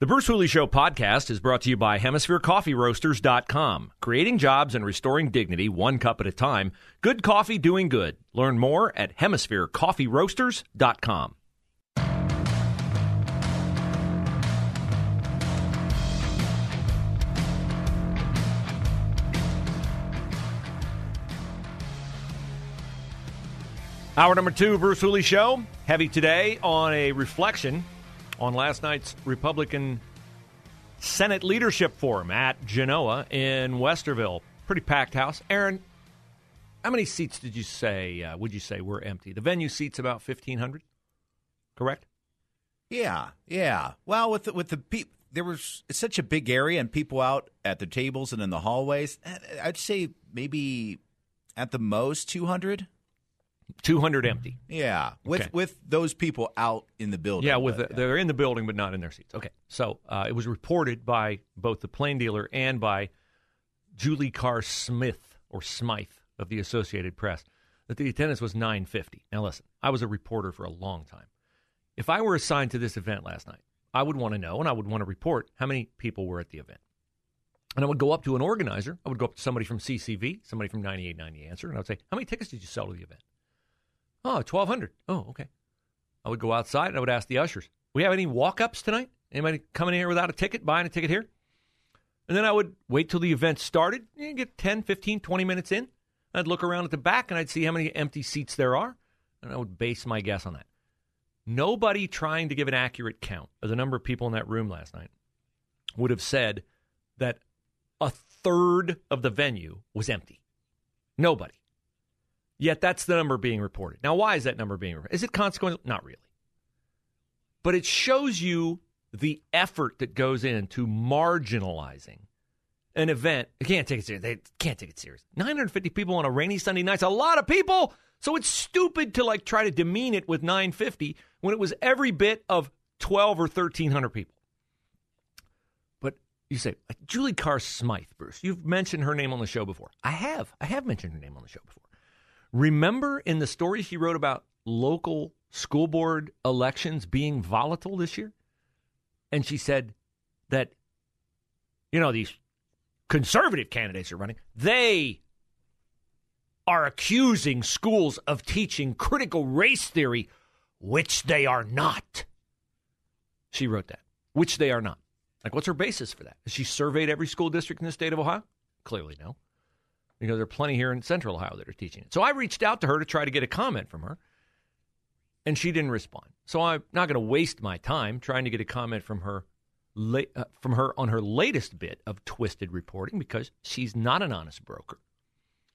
The Bruce Hooley Show podcast is brought to you by HemisphereCoffeeRoasters.com. Creating jobs and restoring dignity one cup at a time. Good coffee doing good. Learn more at HemisphereCoffeeRoasters.com. Hour number two, Bruce Hooley Show. Heavy today on a reflection on last night's Republican Senate Leadership Forum at Genoa in Westerville. Pretty packed house. Aaron, how many seats did you say, uh, would you say, were empty? The venue seats about 1,500, correct? Yeah, yeah. Well, with the, with the people, there was such a big area and people out at the tables and in the hallways. eh, I'd say maybe at the most 200. 200 empty. Yeah, with Okay. with those people out in the building. Yeah, with but, the, they're in the building but not in their seats. Okay, so uh, it was reported by both the plain dealer and by Julie Carr Smith or Smythe of the Associated Press that the attendance was 950. Now listen, I was a reporter for a long time. If I were assigned to this event last night, I would want to know and I would want to report how many people were at the event. And I would go up to an organizer. I would go up to somebody from CCV, somebody from 9890 Answer, and I would say, "How many tickets did you sell to the event?" Oh, 1,200. Oh, okay. I would go outside and I would ask the ushers, we have any walk ups tonight? Anybody coming in here without a ticket, buying a ticket here? And then I would wait till the event started, eh, get 10, 15, 20 minutes in. I'd look around at the back and I'd see how many empty seats there are, and I would base my guess on that. Nobody trying to give an accurate count of the number of people in that room last night would have said that a third of the venue was empty. Nobody. Yet that's the number being reported. Now, why is that number being reported? Is it consequential? Not really. But it shows you the effort that goes into marginalizing an event. They can't take it serious. They can't take it serious. 950 people on a rainy Sunday night's a lot of people. So it's stupid to like try to demean it with 950 when it was every bit of 12 or 1300 people. But you say Julie Carr Smythe, Bruce. You've mentioned her name on the show before. I have. I have mentioned her name on the show before. Remember in the story she wrote about local school board elections being volatile this year? And she said that, you know, these conservative candidates are running. They are accusing schools of teaching critical race theory, which they are not. She wrote that, which they are not. Like, what's her basis for that? Has she surveyed every school district in the state of Ohio? Clearly, no because there are plenty here in Central Ohio that are teaching it. So I reached out to her to try to get a comment from her, and she didn't respond. So I'm not going to waste my time trying to get a comment from her, uh, from her on her latest bit of twisted reporting because she's not an honest broker.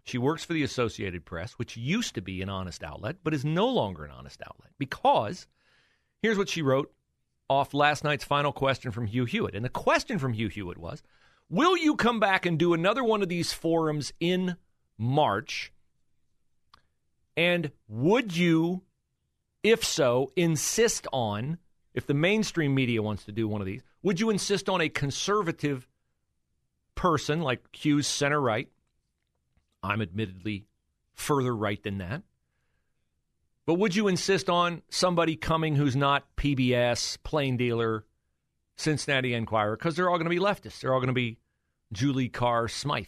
She works for the Associated Press, which used to be an honest outlet, but is no longer an honest outlet because here's what she wrote off last night's final question from Hugh Hewitt. And the question from Hugh Hewitt was Will you come back and do another one of these forums in March? And would you, if so, insist on, if the mainstream media wants to do one of these, would you insist on a conservative person like Hugh's center right? I'm admittedly further right than that. But would you insist on somebody coming who's not PBS, Plain Dealer, Cincinnati Enquirer? Because they're all going to be leftists. They're all going to be Julie Carr Smythe.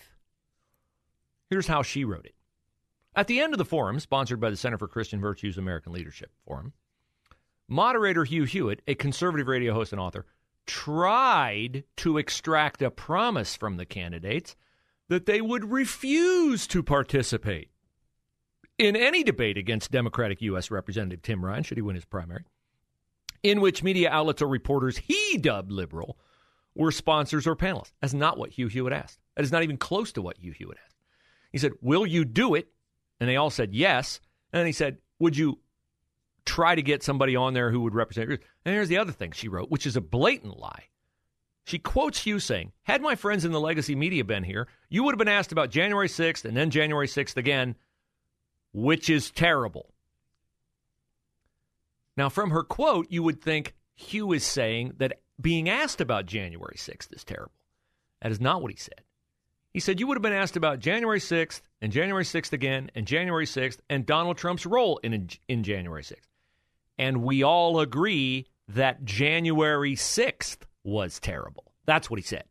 Here's how she wrote it. At the end of the forum, sponsored by the Center for Christian Virtues American Leadership Forum, moderator Hugh Hewitt, a conservative radio host and author, tried to extract a promise from the candidates that they would refuse to participate in any debate against Democratic U.S. Representative Tim Ryan, should he win his primary, in which media outlets or reporters he dubbed liberal were sponsors or panelists. That's not what Hugh Hewitt asked. That is not even close to what Hugh Hewitt asked. He said, Will you do it? And they all said yes. And then he said, Would you try to get somebody on there who would represent yours? And here's the other thing she wrote, which is a blatant lie. She quotes Hugh saying, Had my friends in the legacy media been here, you would have been asked about January 6th and then January 6th again, which is terrible. Now, from her quote, you would think Hugh is saying that being asked about January 6th is terrible. That is not what he said. He said you would have been asked about January 6th and January 6th again and January 6th and Donald Trump's role in, in January 6th. And we all agree that January 6th was terrible. That's what he said.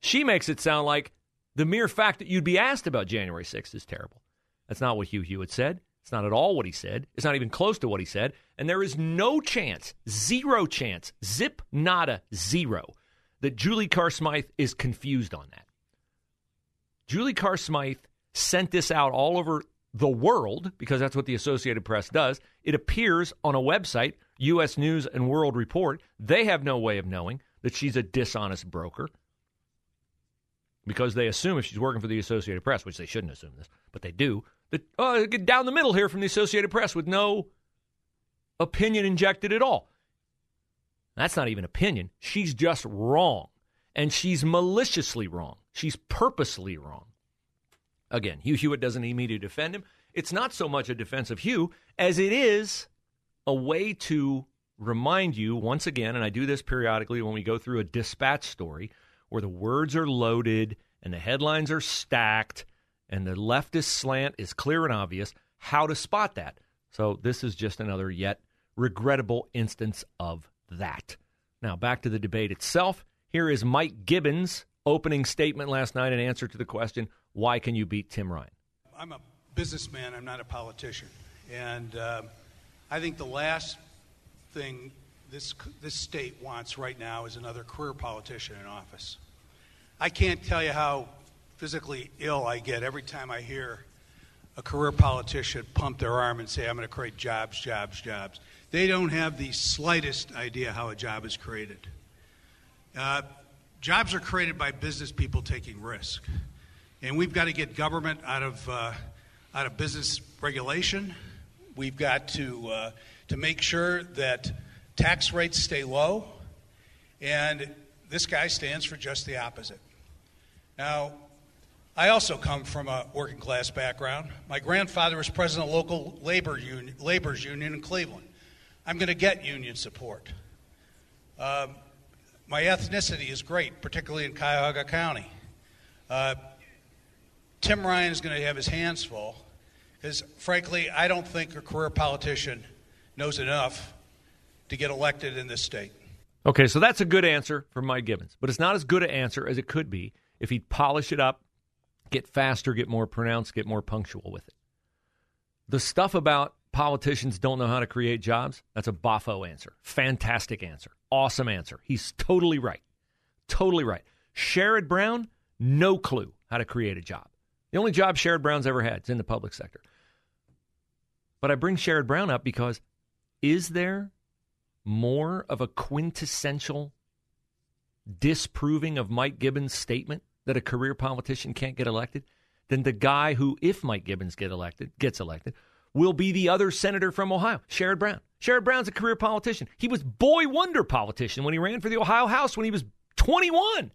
She makes it sound like the mere fact that you'd be asked about January 6th is terrible. That's not what Hugh Hewitt said. It's not at all what he said. It's not even close to what he said. And there is no chance, zero chance, zip nada, zero, that Julie Carr Smythe is confused on that. Julie Carr Smythe sent this out all over the world because that's what the Associated Press does. It appears on a website, U.S. News and World Report. They have no way of knowing that she's a dishonest broker because they assume if she's working for the Associated Press, which they shouldn't assume this, but they do, oh, get down the middle here from the Associated Press with no opinion injected at all. That's not even opinion. She's just wrong. And she's maliciously wrong. She's purposely wrong. Again, Hugh Hewitt doesn't need me to defend him. It's not so much a defense of Hugh as it is a way to remind you once again, and I do this periodically when we go through a dispatch story where the words are loaded and the headlines are stacked and the leftist slant is clear and obvious, how to spot that. So this is just another yet regrettable instance of that. Now, back to the debate itself. Here is Mike Gibbons' opening statement last night in answer to the question, why can you beat Tim Ryan? I'm a businessman, I'm not a politician. And uh, I think the last thing this, this state wants right now is another career politician in office. I can't tell you how physically ill I get every time I hear a career politician pump their arm and say, I'm going to create jobs, jobs, jobs. They don't have the slightest idea how a job is created. Uh, jobs are created by business people taking risk. And we've got to get government out of, uh, out of business regulation. We've got to, uh, to make sure that tax rates stay low. And this guy stands for just the opposite. Now, I also come from a working class background. My grandfather was president of local labor union, labor's union in Cleveland. I'm going to get union support. Um, my ethnicity is great, particularly in Cuyahoga County. Uh, Tim Ryan is going to have his hands full because, frankly, I don't think a career politician knows enough to get elected in this state. Okay, so that's a good answer from Mike Gibbons, but it's not as good an answer as it could be if he'd polish it up get faster, get more pronounced, get more punctual with it. The stuff about politicians don't know how to create jobs, that's a boffo answer. Fantastic answer. Awesome answer. He's totally right. Totally right. Sherrod Brown, no clue how to create a job. The only job Sherrod Brown's ever had is in the public sector. But I bring Sherrod Brown up because is there more of a quintessential disproving of Mike Gibbons' statement that a career politician can't get elected, then the guy who, if Mike Gibbons get elected, gets elected, will be the other senator from Ohio, Sherrod Brown. Sherrod Brown's a career politician. He was boy wonder politician when he ran for the Ohio House when he was 21.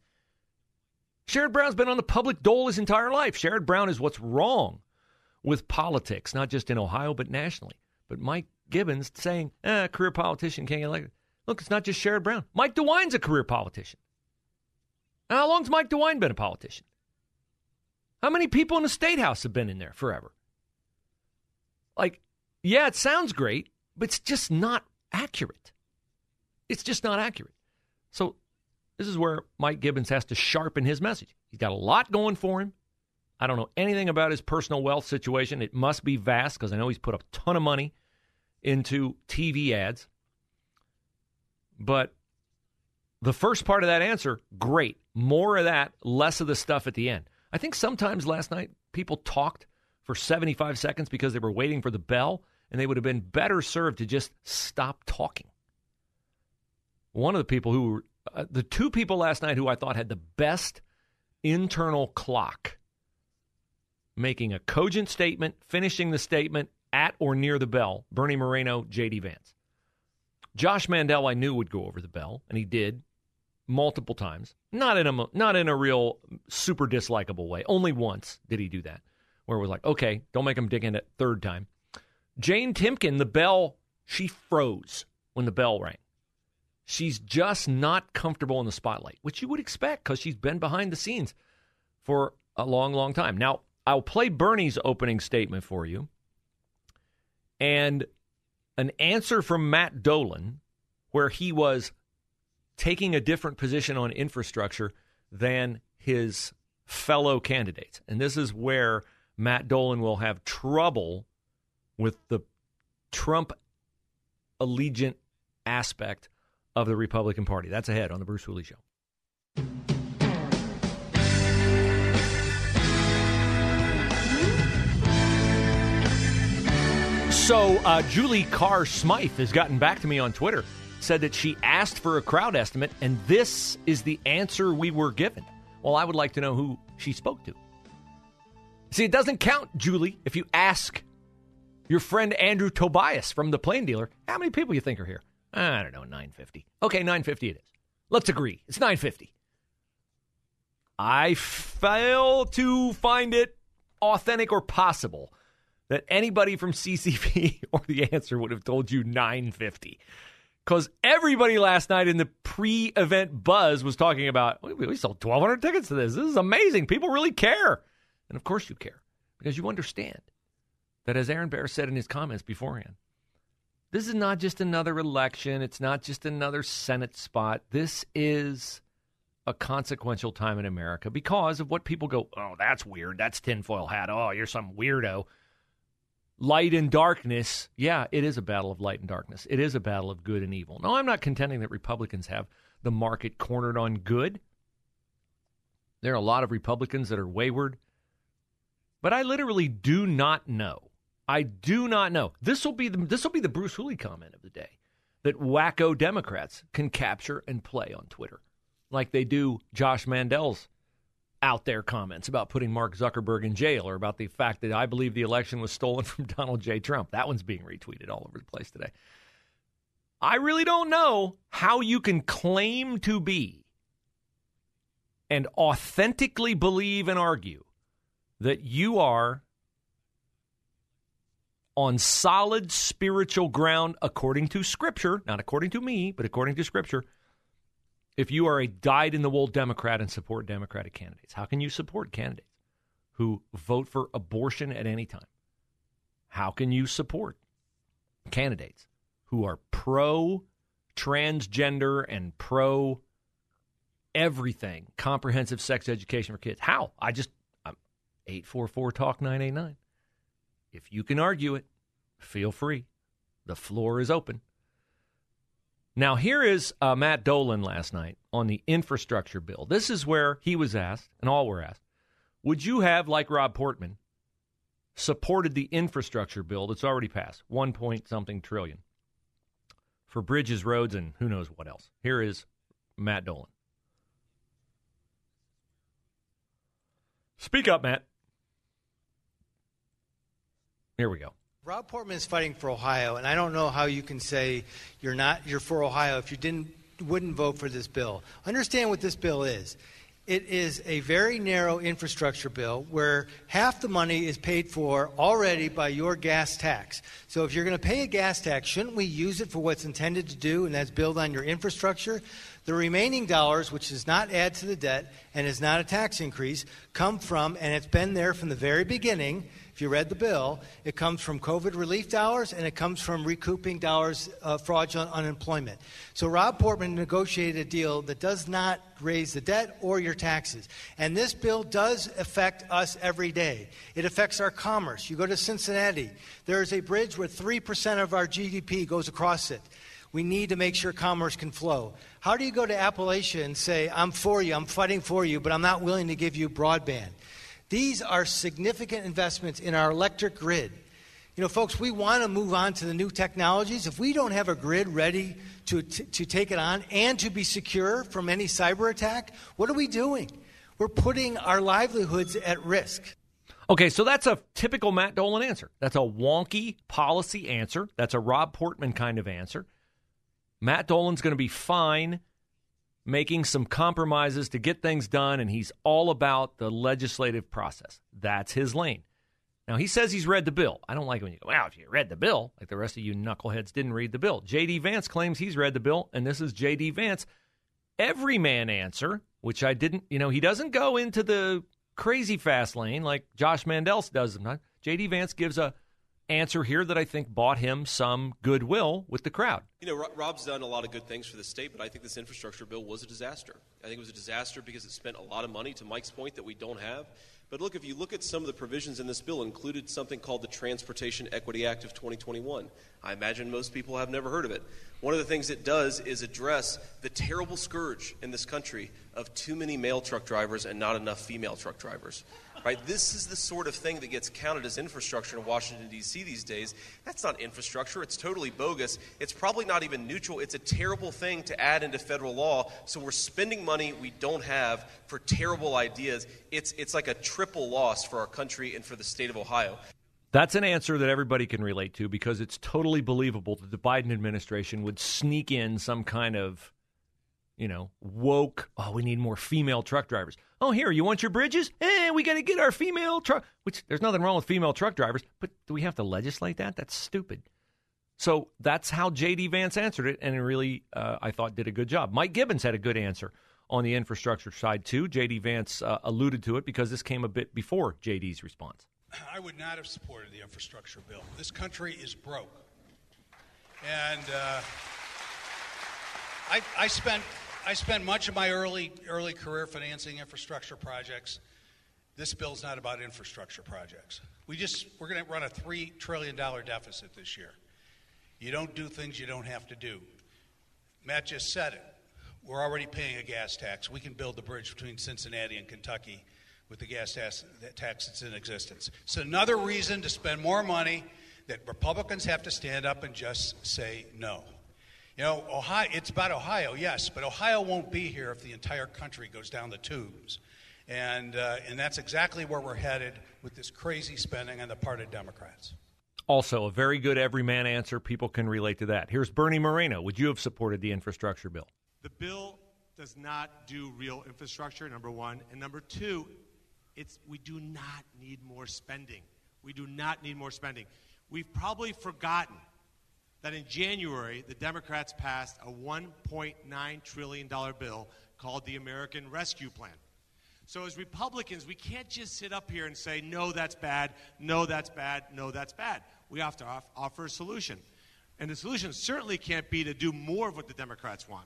Sherrod Brown's been on the public dole his entire life. Sherrod Brown is what's wrong with politics, not just in Ohio, but nationally. But Mike Gibbons saying, eh, career politician can't get elected. Look, it's not just Sherrod Brown. Mike DeWine's a career politician. How long's Mike DeWine been a politician? How many people in the state house have been in there forever? Like, yeah, it sounds great, but it's just not accurate. It's just not accurate. So, this is where Mike Gibbons has to sharpen his message. He's got a lot going for him. I don't know anything about his personal wealth situation. It must be vast because I know he's put a ton of money into TV ads. But the first part of that answer, great. More of that, less of the stuff at the end. I think sometimes last night people talked for 75 seconds because they were waiting for the bell, and they would have been better served to just stop talking. One of the people who were, uh, the two people last night who I thought had the best internal clock, making a cogent statement, finishing the statement at or near the bell, Bernie Moreno, J.D. Vance. Josh Mandel, I knew would go over the bell, and he did multiple times. Not in a not in a real super dislikable way. Only once did he do that, where it was like, okay, don't make him dig in it third time. Jane Timken, the bell, she froze when the bell rang. She's just not comfortable in the spotlight, which you would expect because she's been behind the scenes for a long, long time. Now, I'll play Bernie's opening statement for you and an answer from Matt Dolan where he was taking a different position on infrastructure than his fellow candidates. And this is where Matt Dolan will have trouble with the Trump allegiant aspect of the Republican Party. That's ahead on the Bruce Hooley Show. So, uh, Julie Carr Smythe has gotten back to me on Twitter, said that she asked for a crowd estimate, and this is the answer we were given. Well, I would like to know who she spoke to. See, it doesn't count, Julie, if you ask your friend Andrew Tobias from the Plain Dealer, how many people you think are here? I don't know, 950. Okay, 950 it is. Let's agree. It's 950. I fail to find it authentic or possible that anybody from CCP or the answer would have told you 950. Because everybody last night in the pre event buzz was talking about, we sold 1,200 tickets to this. This is amazing. People really care. And of course you care because you understand that, as Aaron Baer said in his comments beforehand, this is not just another election. It's not just another Senate spot. This is a consequential time in America because of what people go, oh, that's weird. That's tinfoil hat. Oh, you're some weirdo. Light and darkness. Yeah, it is a battle of light and darkness. It is a battle of good and evil. No, I'm not contending that Republicans have the market cornered on good. There are a lot of Republicans that are wayward. But I literally do not know I do not know. This will be the this will be the Bruce Hooley comment of the day that wacko Democrats can capture and play on Twitter, like they do Josh Mandel's out there comments about putting Mark Zuckerberg in jail or about the fact that I believe the election was stolen from Donald J. Trump. That one's being retweeted all over the place today. I really don't know how you can claim to be and authentically believe and argue that you are on solid spiritual ground according to Scripture, not according to me, but according to Scripture, if you are a dyed in the wool Democrat and support Democratic candidates? How can you support candidates who vote for abortion at any time? How can you support candidates who are pro transgender and pro everything, comprehensive sex education for kids? How? I just, I'm 844 Talk 989. If you can argue it, feel free. The floor is open. Now, here is uh, Matt Dolan last night on the infrastructure bill. This is where he was asked, and all were asked, would you have, like Rob Portman, supported the infrastructure bill that's already passed, one point something trillion, for bridges, roads, and who knows what else? Here is Matt Dolan. Speak up, Matt. Here we go. Rob Portman is fighting for Ohio, and I don't know how you can say you're not you're for Ohio if you didn't wouldn't vote for this bill. Understand what this bill is. It is a very narrow infrastructure bill where half the money is paid for already by your gas tax. So if you're going to pay a gas tax, shouldn't we use it for what's intended to do, and that's build on your infrastructure? The remaining dollars, which does not add to the debt and is not a tax increase, come from, and it's been there from the very beginning you read the bill, it comes from COVID relief dollars and it comes from recouping dollars of fraudulent unemployment. So Rob Portman negotiated a deal that does not raise the debt or your taxes. And this bill does affect us every day. It affects our commerce. You go to Cincinnati, there is a bridge where 3% of our GDP goes across it. We need to make sure commerce can flow. How do you go to Appalachia and say, I'm for you, I'm fighting for you, but I'm not willing to give you broadband? These are significant investments in our electric grid. You know, folks, we want to move on to the new technologies. If we don't have a grid ready to, to, to take it on and to be secure from any cyber attack, what are we doing? We're putting our livelihoods at risk. Okay, so that's a typical Matt Dolan answer. That's a wonky policy answer. That's a Rob Portman kind of answer. Matt Dolan's going to be fine making some compromises to get things done, and he's all about the legislative process. That's his lane. Now, he says he's read the bill. I don't like when you go, wow, if you read the bill, like the rest of you knuckleheads didn't read the bill. J.D. Vance claims he's read the bill, and this is J.D. Vance. Every man answer, which I didn't, you know, he doesn't go into the crazy fast lane like Josh Mandel does. J.D. Vance gives a answer here that I think bought him some goodwill with the crowd. You know, Rob's done a lot of good things for the state, but I think this infrastructure bill was a disaster. I think it was a disaster because it spent a lot of money, to Mike's point, that we don't have. But look, if you look at some of the provisions in this bill, included something called the Transportation Equity Act of 2021. I imagine most people have never heard of it. One of the things it does is address the terrible scourge in this country of too many male truck drivers and not enough female truck drivers. Right? This is the sort of thing that gets counted as infrastructure in Washington, D.C. these days. That's not infrastructure. It's totally bogus. It's probably not even neutral. It's a terrible thing to add into federal law. So we're spending money we don't have for terrible ideas. It's, it's like a triple loss for our country and for the state of Ohio. That's an answer that everybody can relate to because it's totally believable that the Biden administration would sneak in some kind of, you know, woke, oh, we need more female truck drivers. Oh, here, you want your bridges? Eh, we got to get our female truck. Which there's nothing wrong with female truck drivers, but do we have to legislate that? That's stupid. So that's how J.D. Vance answered it, and it really, uh, I thought, did a good job. Mike Gibbons had a good answer on the infrastructure side, too. J.D. Vance uh, alluded to it because this came a bit before J.D.'s response. I would not have supported the infrastructure bill. This country is broke. And uh, I, I, spent, I spent much of my early, early career financing infrastructure projects. This bill is not about infrastructure projects. We just, we're going to run a $3 trillion deficit this year. You don't do things you don't have to do. Matt just said it. We're already paying a gas tax. We can build the bridge between Cincinnati and Kentucky with the gas tax, tax that's in existence. It's another reason to spend more money that Republicans have to stand up and just say no. You know, Ohio, it's about Ohio, yes, but Ohio won't be here if the entire country goes down the tubes. And, uh, and that's exactly where we're headed with this crazy spending on the part of Democrats. Also, a very good everyman answer. People can relate to that. Here's Bernie Moreno. Would you have supported the infrastructure bill? The bill does not do real infrastructure, number one. And number two, it's, we do not need more spending. We do not need more spending. We've probably forgotten that in January, the Democrats passed a $1.9 trillion bill called the American Rescue Plan. So, as Republicans, we can't just sit up here and say, no, that's bad, no, that's bad, no, that's bad. We have to off- offer a solution. And the solution certainly can't be to do more of what the Democrats want.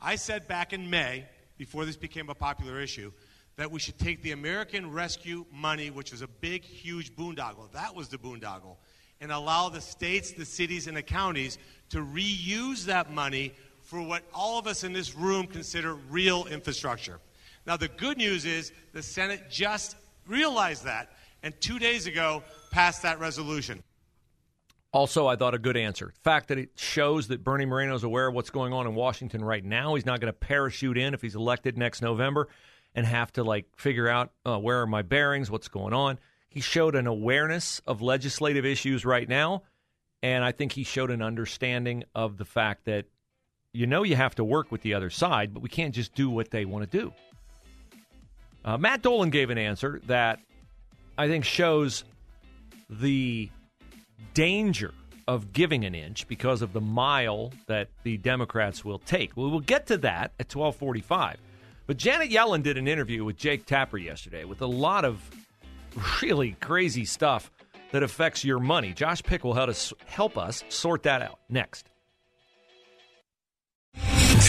I said back in May, before this became a popular issue, that we should take the American Rescue money, which was a big, huge boondoggle, that was the boondoggle, and allow the states, the cities, and the counties to reuse that money for what all of us in this room consider real infrastructure. Now, the good news is the Senate just realized that and two days ago passed that resolution. Also, I thought a good answer. The fact that it shows that Bernie Moreno is aware of what's going on in Washington right now. He's not going to parachute in if he's elected next November and have to like figure out uh, where are my bearings, what's going on. He showed an awareness of legislative issues right now, and I think he showed an understanding of the fact that you know you have to work with the other side, but we can't just do what they want to do. Uh, Matt Dolan gave an answer that I think shows the danger of giving an inch because of the mile that the Democrats will take. We will get to that at 1245. But Janet Yellen did an interview with Jake Tapper yesterday with a lot of really crazy stuff that affects your money. Josh Pick will help us, help us sort that out next.